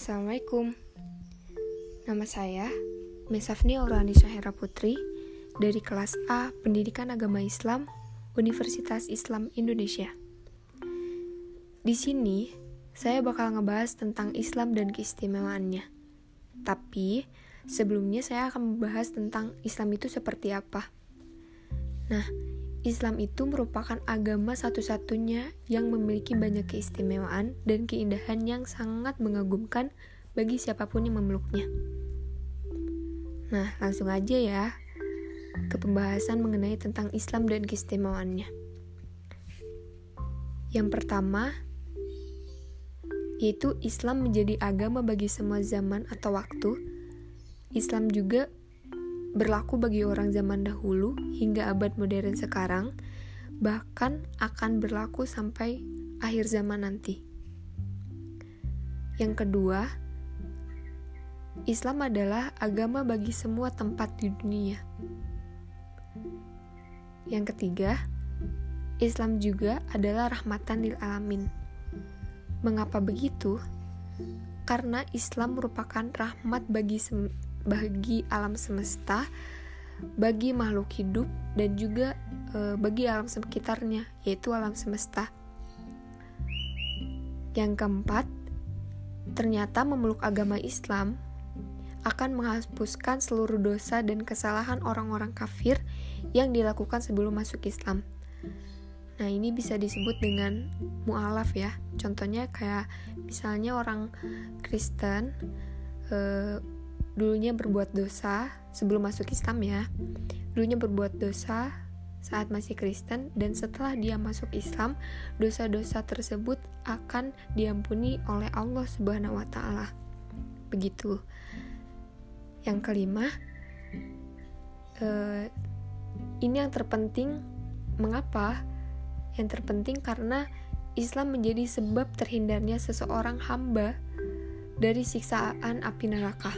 Assalamualaikum. Nama saya Mesafni Aurani Syahera Putri Dari kelas A Pendidikan Agama Islam Universitas Islam Indonesia. Di sini saya bakal ngebahas tentang Islam dan keistimewaannya. Tapi sebelumnya saya akan membahas tentang Islam itu seperti apa. Nah, Islam itu merupakan agama satu-satunya yang memiliki banyak keistimewaan dan keindahan yang sangat mengagumkan bagi siapa pun yang memeluknya. Nah, langsung aja ya ke pembahasan mengenai tentang Islam dan keistimewaannya. Yang pertama, yaitu Islam menjadi agama bagi semua zaman atau waktu. Islam juga berlaku bagi orang zaman dahulu hingga abad modern sekarang, bahkan akan berlaku sampai akhir zaman nanti. Yang kedua, Islam adalah agama bagi semua tempat di dunia. Yang ketiga, Islam juga adalah rahmatan lil alamin. Mengapa begitu? Karena Islam merupakan rahmat bagi bagi alam semesta, bagi makhluk hidup, dan juga e, bagi alam sekitarnya, yaitu alam semesta. Yang keempat, ternyata memeluk agama Islam akan menghapuskan seluruh dosa dan kesalahan orang-orang kafir yang dilakukan sebelum masuk Islam. Nah, ini bisa disebut dengan mu'alaf ya. Contohnya kayak misalnya orang Kristen eh, dulunya berbuat dosa sebelum masuk Islam ya dulunya berbuat dosa saat masih Kristen dan setelah dia masuk Islam dosa-dosa tersebut akan diampuni oleh Allah Subhanahu wa taala. Begitu. Yang kelima uh, ini yang terpenting mengapa? Yang terpenting karena Islam menjadi sebab terhindarnya seseorang hamba dari siksaan api neraka.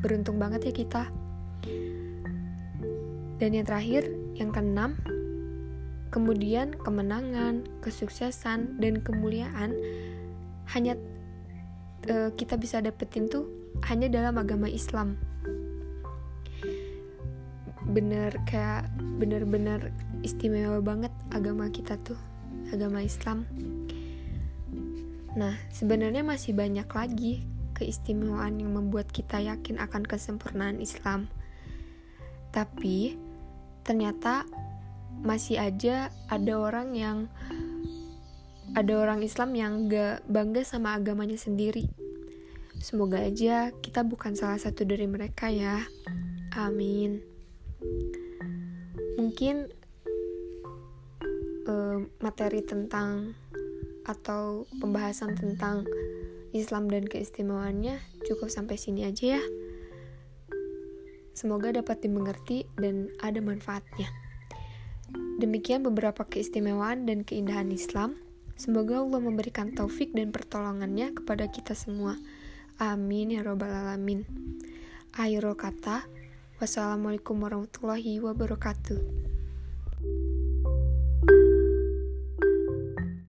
Beruntung banget ya kita. Dan yang terakhir, yang keenam, kemudian kemenangan, kesuksesan, dan kemuliaan hanya uh, kita bisa dapetin tuh hanya dalam agama Islam. Bener kayak bener-bener istimewa banget agama kita tuh, agama Islam. Nah, sebenarnya masih banyak lagi keistimewaan yang membuat kita yakin akan kesempurnaan Islam. Tapi ternyata masih aja ada orang yang ada orang Islam yang gak bangga sama agamanya sendiri. Semoga aja kita bukan salah satu dari mereka ya. Amin. Mungkin uh, materi tentang atau pembahasan tentang Islam dan keistimewaannya cukup sampai sini aja ya. Semoga dapat dimengerti dan ada manfaatnya. Demikian beberapa keistimewaan dan keindahan Islam. Semoga Allah memberikan taufik dan pertolongannya kepada kita semua. Amin ya robbal alamin. Akhirul kata, wassalamualaikum warahmatullahi wabarakatuh.